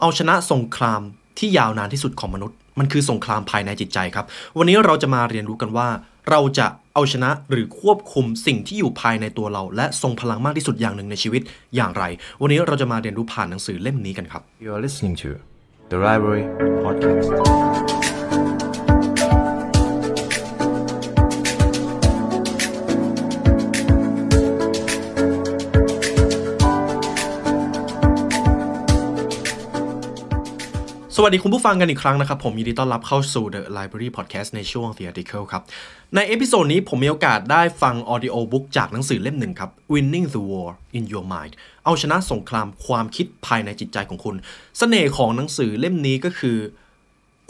เอาชนะสงครามที่ยาวนานที่สุดของมนุษย์ มันคือสงครามภายในจิตใจครับ วันนี้เราจะมาเรียนรู้กันว่า เราจะเอาชนะหรือควบคุมสิ่งที่อยู่ภายในตัวเรา และทรงพลังมากที่สุดอย่างหนึ่งในชีวิตอย่างไร วันนี้เราจะมาเรียนรู้ผ่านหนังสือเล่มนี้กันครับ You are listening to the Library Podcast. วัสดีคุณผู้ฟังกันอีกครั้งนะครับ ผมยินดีต้อนรับเข้าสู่ The Library Podcast ในช่วง The Article ครับ ใน episode นี้ผมมีโอกาสได้ฟัง audiobook จากหนังสือเล่มหนึ่งครับ Winning the War in Your Mind เอาชนะสงครามความคิดภายในจิตใจของคุณเสน่ห์ของหนังสือเล่มนี้ก็คือ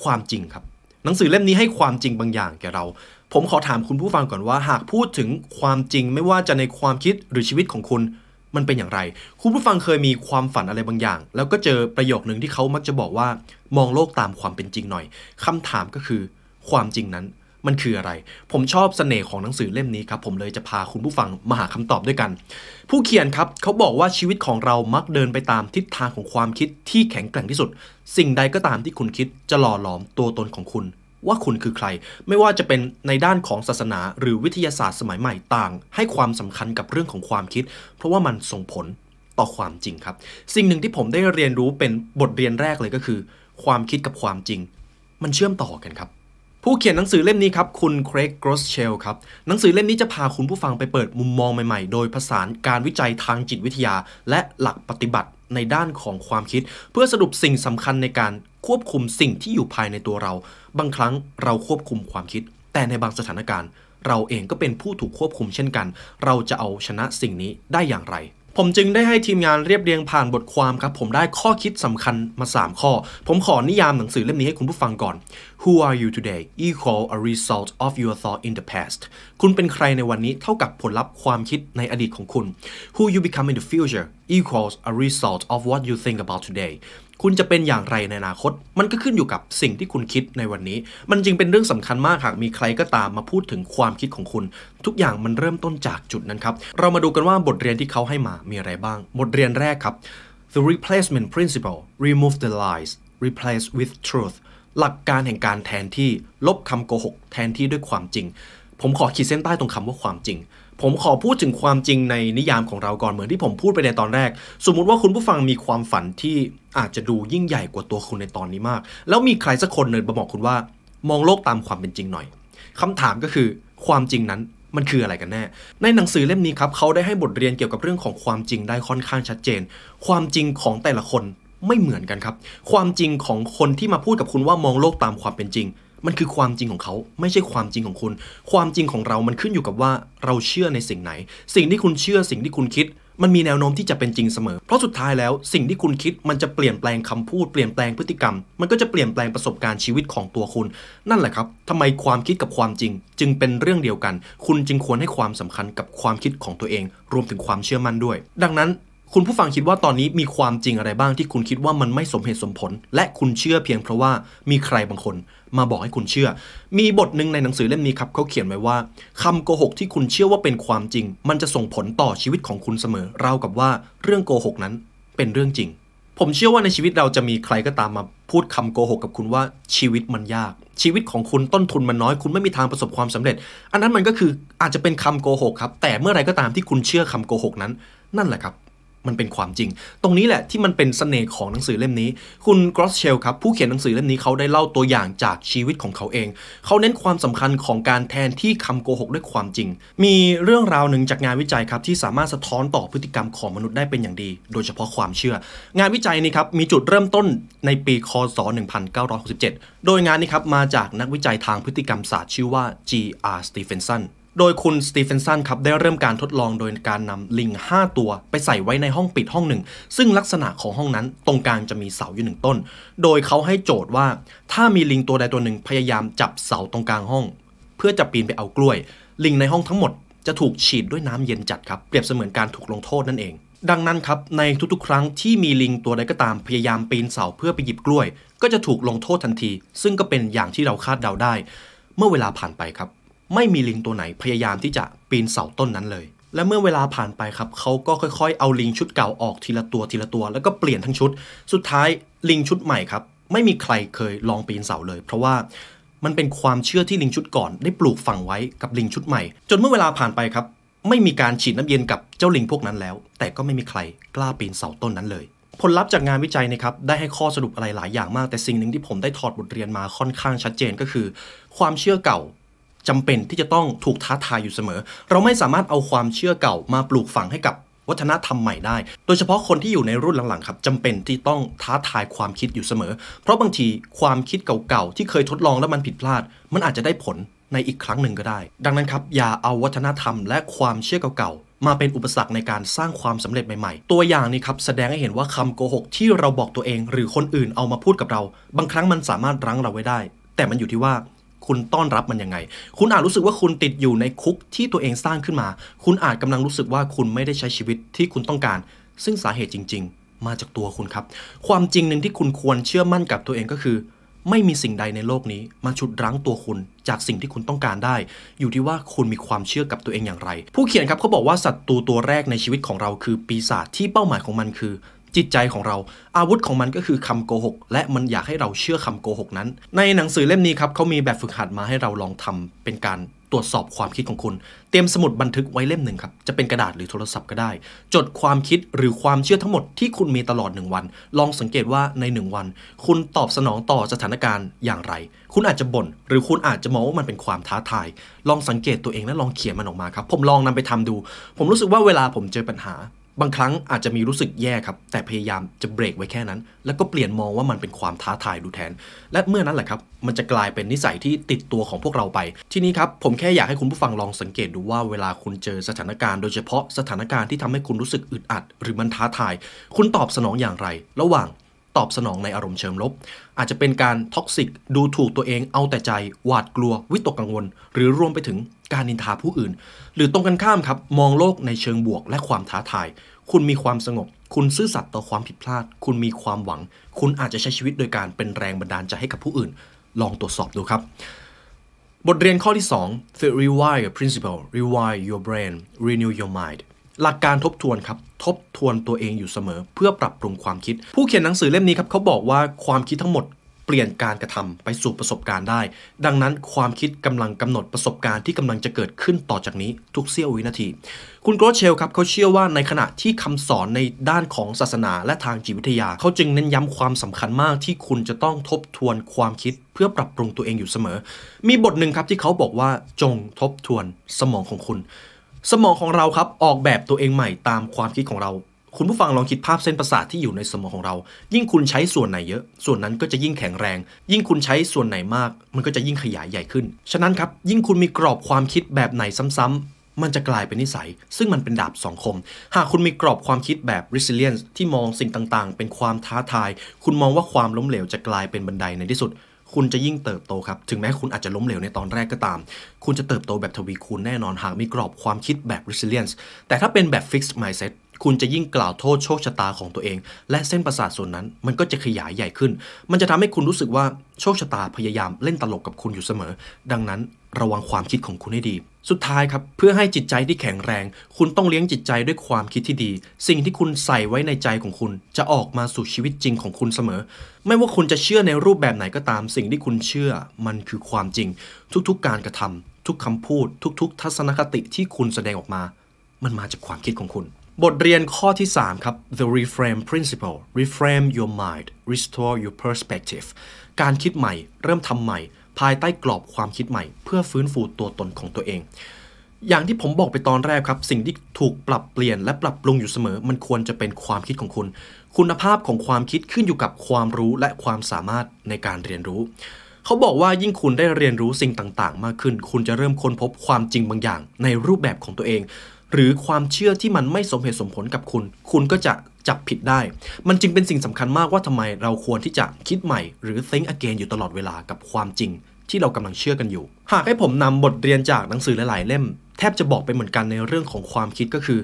ความจริงครับ หนังสือเล่มนี้ให้ความจริงบางอย่างแก่เรา ผมขอถามคุณผู้ฟังก่อนว่า หากพูดถึงความจริงไม่ว่าจะในความคิดหรือชีวิตของคุณ มันเป็นอย่างไร คุณผู้ฟังเคยมีความฝันอะไรบางอย่าง แล้วก็เจอประโยคหนึ่งที่เขามักจะบอกว่ามองโลกตามความเป็นจริงหน่อยคำถามก็คือความจริงนั้นมันคืออะไร ผมชอบเสน่ห์ของหนังสือเล่มนี้ครับ ผมเลยจะพาคุณผู้ฟังมาหาคำตอบด้วยกัน ผู้เขียนครับเขาบอกว่าชีวิตของเรามักเดินไปตามทิศทางของความคิดที่แข็งแกร่งที่สุด สิ่งใดก็ตามที่คุณคิดจะหล่อหลอมตัวตนของคุณ ว่าคุณคือใคร ไม่ว่าจะเป็นในด้านของศาสนาหรือวิทยาศาสตร์สมัยใหม่ต่าง ให้ความสำคัญกับเรื่องของความคิด เพราะว่ามันส่งผลต่อความจริงครับ สิ่งหนึ่งที่ผมได้เรียนรู้เป็นบทเรียนแรกเลยก็คือ ความคิดกับความจริง มันเชื่อมต่อกันครับผู้เขียนหนังสือเล่มนี้ครับ คุณเครกกรอสเชลครับ หนังสือเล่มนี้จะพาคุณผู้ฟังไปเปิดมุมมองใหม่ๆ โดยผสานการวิจัยทางจิตวิทยา และหลักปฏิบัติในด้านของความคิด เพื่อสรุปสิ่งสำคัญในการ ควบคุมสิ่งที่อยู่ภายในตัวเรา บางครั้งเราควบคุมความคิด แต่ในบางสถานการณ์ เราเองก็เป็นผู้ถูกควบคุมเช่นกัน เราจะเอาชนะสิ่งนี้ได้อย่างไร ผมจึงได้ให้ทีมงานเรียบเรียงผ่านบทความครับ ผมได้ข้อคิดสำคัญมา 3 ข้อ ผมขอนิยามหนังสือเล่มนี้ให้คุณผู้ฟังก่อน Who are you today equal a result of your thought in the past คุณเป็นใครในวันนี้เท่ากับผลลัพธ์ความคิดในอดีตของคุณ Who you become in the future equals a result of what you think about today คุณจะเป็นอย่างไรในอนาคต มันก็ขึ้นอยู่กับสิ่งที่คุณคิดในวันนี้ มันจึงเป็นเรื่องสำคัญมากหากมีใครก็ตามมาพูดถึงความคิดของคุณ ทุกอย่างมันเริ่มต้นจากจุดนั้นครับ เรามาดูกันว่าบทเรียนที่เขาให้มามีอะไรบ้าง บทเรียนแรกครับ the replacement principle remove the lies replace with truth หลักการแห่งการแทนที่ลบคำโกหก แทนที่ด้วยความจริง ผมขอขีดเส้นใต้ตรงคำว่าความจริง ผมขอพูดถึงความจริงในนิยามของเราก่อนเหมือนที่ผมพูดไปในตอนแรก สมมุติว่าคุณผู้ฟังมีความฝันที่อาจจะดูยิ่งใหญ่กว่าตัวคุณในตอนนี้มาก แล้วมีใครสักคนเดินมาบอกคุณว่า มองโลกตามความเป็นจริงหน่อยคำถามก็คือความจริงนั้นมันคืออะไรกันแน่ ในหนังสือเล่มนี้ครับเขาได้ให้บทเรียนเกี่ยวกับเรื่องของความจริงได้ค่อนข้างชัดเจน ความจริงของแต่ละคนไม่เหมือนกันครับ ความจริงของคนที่มาพูดกับคุณว่ามองโลกตามความเป็นจริง มันคือความจริงของเขา ไม่ใช่ความจริงของคุณ ความจริงของเรามันขึ้นอยู่กับว่าเราเชื่อในสิ่งไหน สิ่งที่คุณเชื่อสิ่งที่คุณคิด มันมีแนวโน้มที่จะเป็นจริงเสมอ เพราะสุดท้ายแล้วสิ่งที่คุณคิดมันจะเปลี่ยนแปลงคำพูดเปลี่ยนแปลงพฤติกรรม มันก็จะเปลี่ยนแปลงประสบการณ์ชีวิตของตัวคุณ นั่นแหละครับทำไมความคิดกับความจริง จึงเป็นเรื่องเดียวกัน คุณจึงควรให้ความสำคัญกับความคิดของตัวเอง รวมถึงความเชื่อมั่นด้วย ดังนั้น คุณผู้ฟังคิดว่าตอนนี้มีความจริงอะไรบ้างที่คุณคิดว่ามันไม่สมเหตุสมผล และคุณเชื่อเพียงเพราะว่ามีใครบางคนมาบอกให้คุณเชื่อ มีบทหนึ่งในหนังสือเล่มนี้ครับเขาเขียนไว้ว่าคำโกหกที่คุณเชื่อว่าเป็นความจริง มันจะส่งผลต่อชีวิตของคุณเสมอราวกับว่าเรื่องโกหกนั้นเป็นเรื่องจริง ผมเชื่อว่าในชีวิตเราจะมีใครก็ตามมาพูดคำโกหกกับคุณว่าชีวิตมันยาก ชีวิตของคุณต้นทุนมันน้อย คุณไม่มีทางประสบความสำเร็จ อันนั้นมันก็คืออาจจะเป็นคำโกหกครับแต่เมื่อไรก็ตามที่คุณเชื่อคำโกหกนั้น นั่นแหละครับ มันเป็นความจริง ตรงนี้แหละที่มันเป็นเสน่ห์ของหนังสือเล่มนี้ คุณกรอสเชลครับผู้เขียนหนังสือเล่มนี้เขาได้เล่าตัวอย่างจากชีวิตของเขาเอง เขาเน้นความสำคัญของการแทนที่คำโกหกด้วยความจริง มีเรื่องราวหนึ่งจากงานวิจัยครับที่สามารถสะท้อนต่อพฤติกรรมของมนุษย์ได้เป็นอย่างดี โดยเฉพาะความเชื่อ งานวิจัยนี้ครับมีจุดเริ่มต้นในปีคศ 1967 โดยงานนี้ครับมาจากนักวิจัยทางพฤติกรรมศาสตร์ชื่อว่า G.R. Stephenson โดยคุณสตีเฟนสันครับได้เริ่มการทดลองโดยการนำลิง 5 ตัวไปใส่ไว้ในห้องปิดห้องหนึ่ง ซึ่งลักษณะของห้องนั้นตรงกลางจะมีเสาอยู่หนึ่งต้น โดยเขาให้โจทย์ว่า ถ้ามีลิงตัวใดตัวหนึ่งพยายามจับเสาตรงกลางห้อง เพื่อจะปีนไปเอากล้วย ลิงในห้องทั้งหมดจะถูกฉีดด้วยน้ำเย็นจัดครับเปรียบเสมือนการถูกลงโทษนั่นเอง ดังนั้นครับในทุกๆ ครั้งที่มีลิงตัวใดก็ตามพยายามปีนเสาเพื่อไปหยิบกล้วย ก็จะถูกลงโทษทันที ซึ่งก็เป็นอย่างที่เราคาดเดาได้ เมื่อเวลาผ่านไปครับ ไม่มีลิงตัวไหนพยายามที่จะปีนเสาต้นนั้นเลย และเมื่อเวลาผ่านไปครับเขาก็ค่อยๆ เอาลิงชุดเก่าออกทีละตัวทีละตัว แล้วก็เปลี่ยนทั้งชุด สุดท้ายลิงชุดใหม่ครับไม่มีใครเคยลองปีนเสาเลย เพราะว่ามันเป็นความเชื่อที่ลิงชุดก่อน ได้ปลูกฝังไว้กับลิงชุดใหม่ จนเมื่อเวลาผ่านไปครับ ไม่มีการฉีดน้ำเย็นกับเจ้าลิงพวกนั้นแล้ว แต่ก็ไม่มีใครกล้าปีนเสาต้นนั้นเลย ผลลัพธ์จากงานวิจัยนะครับได้ให้ข้อสรุปอะไรหลายอย่างมากแต่สิ่งหนึ่งที่ผมได้ถอดบทเรียนมาค่อนข้างชัดเจนก็คือ ความเชื่อเก่า จำเป็นที่จะต้องถูกท้าทายอยู่เสมอ เราไม่สามารถเอาความเชื่อเก่ามาปลูกฝังให้กับวัฒนธรรมใหม่ได้ โดยเฉพาะคนที่อยู่ในรุ่นหลังๆครับจำเป็นที่ต้องท้าทายความคิดอยู่เสมอ เพราะบางทีความคิดเก่าๆที่เคยทดลองแล้วมันผิดพลาด มันอาจจะได้ผลในอีกครั้งหนึ่งก็ได้ ดังนั้นครับอย่าเอาวัฒนธรรมและความเชื่อเก่าๆ มาเป็นอุปสรรคในการสร้างความสำเร็จใหม่ๆ ตัวอย่างนี้ครับแสดงให้เห็นว่าคำโกหกที่เราบอกตัวเอง หรือคนอื่นเอามาพูดกับเรา บางครั้งมันสามารถรั้งเราไว้ได้ แต่มันอยู่ที่ว่า คุณต้อนรับมันยังไง คุณอาจรู้สึกว่าคุณติดอยู่ในคุกที่ตัวเองสร้างขึ้นมา คุณอาจกำลังรู้สึกว่าคุณไม่ได้ใช้ชีวิตที่คุณต้องการ ซึ่งสาเหตุจริง ๆ มาจากตัวคุณครับ ความจริงหนึ่งที่คุณควรเชื่อมั่นกับตัวเองก็คือ ไม่มีสิ่งใดในโลกนี้มาฉุดรั้งตัวคุณจากสิ่งที่คุณต้องการได้ อยู่ที่ว่าคุณมีความเชื่อกับตัวเองอย่างไร ผู้เขียนครับเขาบอกว่าศัตรูตัวแรกในชีวิตของเราคือปีศาจที่เป้าหมายของมันคือ จิตใจของเรา อาวุธของมันก็คือคำโกหก และมันอยากให้เราเชื่อคำโกหกนั้น ในหนังสือเล่มนี้ครับเขามีแบบฝึกหัดมาให้เราลองทำเป็นการตรวจสอบความคิดของคุณ เตรียมสมุดบันทึกไว้เล่มหนึ่งครับ จะเป็นกระดาษหรือโทรศัพท์ก็ได้ จดความคิดหรือความเชื่อทั้งหมดที่คุณมีตลอดหนึ่งวัน ลองสังเกตว่าในหนึ่งวัน คุณตอบสนองต่อสถานการณ์อย่างไร คุณอาจจะบ่น หรือคุณอาจจะมองว่ามันเป็นความท้าทาย ลองสังเกตตัวเองและลองเขียนมันออกมาครับ ผมลองนำไปทำดู ผมรู้สึกว่าเวลาผมเจอปัญหา บางครั้งอาจจะมีรู้สึกแย่ครับ แต่พยายามจะเบรกไว้แค่นั้น แล้วก็เปลี่ยนมองว่ามันเป็นความท้าทายดูแทน และเมื่อนั้นแหละครับ มันจะกลายเป็นนิสัยที่ติดตัวของพวกเราไป ทีนี้ครับ ผมแค่อยากให้คุณผู้ฟังลองสังเกตดูว่าเวลาคุณเจอสถานการณ์ โดยเฉพาะสถานการณ์ที่ทำให้คุณรู้สึกอึดอัด หรือมันท้าทาย คุณตอบสนองอย่างไร ระหว่างตอบสนองในอารมณ์เชิงลบ อาจจะเป็นการท็อกซิกดูถูกตัวเองเอาแต่ใจหวาดกลัววิตกกังวล หรือรวมไปถึง การนินทาผู้อื่น หรือตรงกันข้ามครับ มองโลกในเชิงบวกและความท้าทาย คุณมีความสงบ คุณซื่อสัตย์ต่อความผิดพลาด คุณมีความหวัง คุณอาจจะใช้ชีวิตโดยการเป็นแรงบันดาลใจให้กับผู้อื่น ลองตรวจสอบดูครับ บทเรียนข้อที่ 2 The Rewire Principle Rewire your brain Renew your mind หลักการทบทวนครับ ทบทวนตัวเองอยู่เสมอ เพื่อปรับปรุงความคิด ผู้เขียนหนังสือเล่มนี้ครับเขาบอกว่าความคิดทั้งหมด ปลี่ยนการกระทำไปสู่ประสบการณ์ได้ ดังนั้นความคิดกำลังกำหนดประสบการณ์ที่กำลังจะเกิดขึ้นต่อจากนี้ทุกเสี้ยววินาที คุณโกรเชลครับเขาเชื่อว่าในขณะที่คำสอนในด้านของศาสนาและทางจิตวิทยา เขาจึงเน้นย้ำความสำคัญมากที่คุณจะต้องทบทวนความคิดเพื่อปรับปรุงตัวเองอยู่เสมอ มีบทหนึ่งครับที่เขาบอกว่าจงทบทวนสมองของคุณ สมองของเราครับออกแบบตัวเองใหม่ตามความคิดของเรา คุณผู้ฟังลองคิดภาพเส้นประสาทที่อยู่ในสมองของเรา ยิ่งคุณใช้ส่วนไหนเยอะ ส่วนนั้นก็จะยิ่งแข็งแรง ยิ่งคุณใช้ส่วนไหนมาก มันก็จะยิ่งขยายใหญ่ขึ้น ฉะนั้นครับ ยิ่งคุณมีกรอบความคิดแบบไหนซ้ำๆ มันจะกลายเป็นนิสัย ซึ่งมันเป็นดาบสองคม หากคุณมีกรอบความคิดแบบ resilience ที่มองสิ่งต่างๆ เป็นความท้าทาย คุณมองว่าความล้มเหลวจะกลายเป็นบันไดในที่สุด คุณจะยิ่งเติบโตครับ ถึงแม้คุณอาจจะล้มเหลวในตอนแรกก็ตาม คุณจะเติบโตแบบทวีคูณแน่นอนหากมีกรอบความคิดแบบ resilience แต่ถ้าเป็นแบบ fixed mindset คุณจะยิ่งกล่าวโทษโชคชะตาของตัวเอง และเส้นประสาทส่วนนั้น มันก็จะขยายใหญ่ขึ้น มันจะทำให้คุณรู้สึกว่าโชคชะตาพยายามเล่นตลกกับคุณอยู่เสมอ ดังนั้นระวังความคิดของคุณให้ดี สุดท้ายครับ เพื่อให้จิตใจที่แข็งแรง คุณต้องเลี้ยงจิตใจด้วยความคิดที่ดี สิ่งที่คุณใส่ไว้ในใจของคุณ จะออกมาสู่ชีวิตจริงของคุณเสมอ ไม่ว่าคุณจะเชื่อในรูปแบบไหนก็ตาม สิ่งที่คุณเชื่อ มันคือความจริง ทุกๆ การกระทำทุกคำพูด ทุก ๆ ทัศนคติที่คุณแสดงออกมา มันมาจากความคิดของคุณ บทเรียนข้อที่ 3 ครับ the reframe principle reframe your mind restore your perspective การคิดใหม่ เริ่มทำใหม่ ภายใต้กรอบความคิดใหม่ เพื่อฟื้นฟูตัวตนของตัวเอง อย่างที่ผมบอกไปตอนแรกครับ สิ่งที่ถูกปรับเปลี่ยนและปรับปรุงอยู่เสมอ มันควรจะเป็นความคิดของคุณ คุณภาพของความคิดขึ้นอยู่กับความรู้และความสามารถในการเรียนรู้เขาบอกว่ายิ่งคุณได้เรียนรู้สิ่งต่างๆ มากขึ้น คุณจะเริ่มค้นพบความจริงบางอย่างในรูปแบบของตัวเอง หรือความเชื่อที่มันไม่สมเหตุสมผลกับคุณ คุณก็จะจับผิดได้ มันจึงเป็นสิ่งสำคัญมากว่าทำไมเราควรที่จะคิดใหม่ หรือ think again อยู่ตลอดเวลากับความจริง ที่เรากำลังเชื่อกันอยู่ หากให้ผมนำบทเรียนจากหนังสือหลาย ๆ เล่ม แทบจะบอกไปเหมือนกันในเรื่องของความคิดก็คือ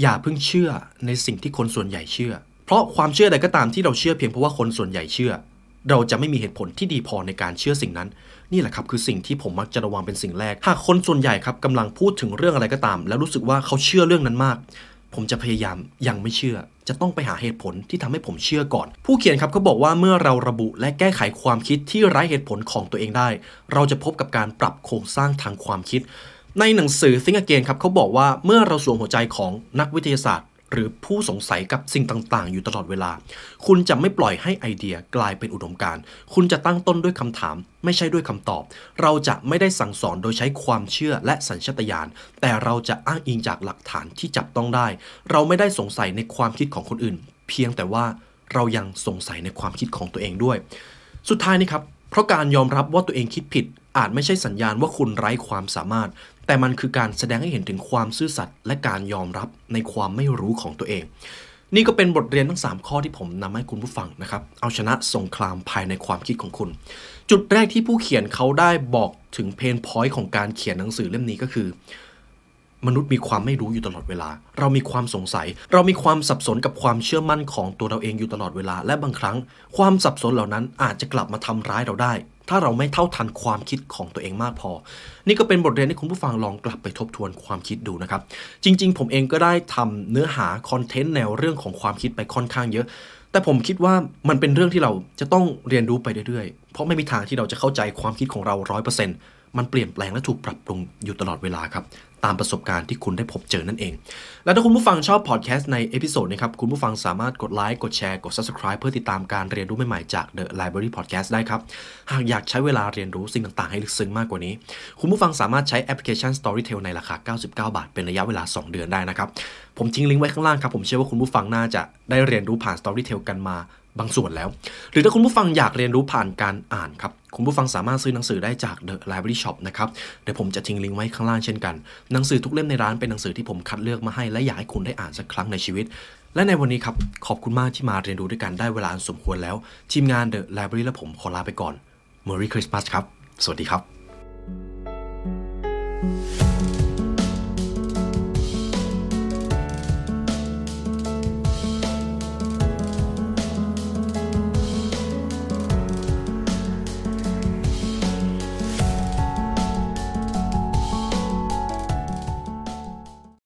อย่าเพิ่งเชื่อในสิ่งที่คนส่วนใหญ่เชื่อ เพราะความเชื่อใดก็ตามที่เราเชื่อเพียงเพราะว่าคนส่วนใหญ่เชื่อ เราจะไม่มีเหตุผลที่ดีพอในการเชื่อสิ่งนั้น นี่แหละครับคือสิ่งที่ผมมักจะระวังเป็นสิ่งแรก หากคนส่วนใหญ่ครับกำลังพูดถึงเรื่องอะไรก็ตาม แล้วรู้สึกว่าเขาเชื่อเรื่องนั้นมาก ผมจะพยายามยังไม่เชื่อ จะต้องไปหาเหตุผลที่ทำให้ผมเชื่อก่อน ผู้เขียนครับเขาบอกว่าเมื่อเราระบุและแก้ไขความคิดที่ไร้เหตุผลของตัวเองได้ เราจะพบกับการปรับโครงสร้างทางความคิด ในหนังสือ Think Again ครับเขาบอกว่าเมื่อเราสวมหัวใจของนักวิทยาศาสตร์ หรือผู้สงสัยกับสิ่งต่างๆ อยู่ตลอดเวลา คุณจะไม่ปล่อยให้ไอเดียกลายเป็นอุดมการณ์คุณจะตั้งต้นด้วยคำถาม ไม่ใช่ด้วยคำตอบ เราจะไม่ได้สั่งสอนโดยใช้ความเชื่อและสัญชาตญาณแต่เราจะอ้างอิงจากหลักฐานที่จับต้องได้ เราไม่ได้สงสัยในความคิดของคนอื่น เพียงแต่ว่าเรายังสงสัยในความคิดของตัวเองด้วย สุดท้ายนี่ครับเพราะการยอมรับว่าตัวเองคิดผิดอาจไม่ใช่สัญญาณว่าคุณไร้ความสามารถ แต่มันคือการแสดงให้เห็นถึงความซื่อสัตย์และการยอมรับในความไม่รู้ของตัวเอง นี่ก็เป็นบทเรียนทั้ง 3 ข้อที่ผมนำให้คุณผู้ฟังนะครับ เอาชนะสงครามภายในความคิดของคุณ จุดแรกที่ผู้เขียนเขาได้บอกถึงเพนพอยต์ของการเขียนหนังสือเล่มนี้ก็คือ มนุษย์มีความไม่รู้อยู่ตลอดเวลา เรามีความสงสัย เรามีความสับสนกับความเชื่อมั่นของตัวเราเองอยู่ตลอดเวลา และบางครั้ง ความสับสนเหล่านั้นอาจจะกลับมาทำร้ายเราได้ ถ้าเราไม่เท่าทันความคิดของตัวเองมากพอ นี่ก็เป็นบทเรียนให้คุณผู้ฟังลองกลับไปทบทวนความคิดดูนะครับ จริง ๆ ผมเองก็ได้ทำเนื้อหาคอนเทนต์แนวเรื่องของความคิดไปค่อนข้างเยอะ แต่ผมคิดว่ามันเป็นเรื่องที่เราจะต้องเรียนรู้ไปเรื่อยๆ เพราะไม่มีทางที่เราจะเข้าใจความคิดของเราร้อยเปอร์เซ็นต์ มันเปลี่ยนแปลงและถูกปรับปรุงอยู่ตลอดเวลาครับ ตามประสบการณ์ที่คุณได้พบเจอนั่นเอง และถ้าคุณผู้ฟังชอบพอดแคสต์ใน episode นี้ครับ คุณผู้ฟังสามารถกดไลค์ กดแชร์ กด Subscribe เพื่อติดตามการเรียนรู้ใหม่ๆจาก The Library Podcast ได้ครับ หากอยากใช้เวลาเรียนรู้สิ่งต่างๆ ให้ลึกซึ้งมากกว่านี้ คุณผู้ฟังสามารถใช้แอปพลิเคชัน Storytel ในราคา 99 บาท เป็นระยะเวลา 2 เดือนได้นะครับ ผมทิ้งลิงก์ไว้ข้างล่างครับ ผมเชื่อว่าคุณผู้ฟังน่าจะได้เรียนรู้ผ่าน Storytel กันมา บางส่วนแล้ว หรือถ้าคุณผู้ฟังอยากเรียนรู้ผ่านการอ่านครับ คุณผู้ฟังสามารถซื้อหนังสือได้จาก The Library Shop นะครับ เดี๋ยวผมจะทิ้งลิงก์ไว้ข้างล่างเช่นกัน หนังสือทุกเล่มในร้านเป็นหนังสือที่ผมคัดเลือกมาให้และอยากให้คุณได้อ่านสักครั้งในชีวิต และในวันนี้ครับ ขอบคุณมากที่มาเรียนรู้ด้วยกันได้เวลาสมควรแล้ว ทีมงาน The Library และผมขอลาไปก่อน Merry Christmas ครับ สวัสดีครับ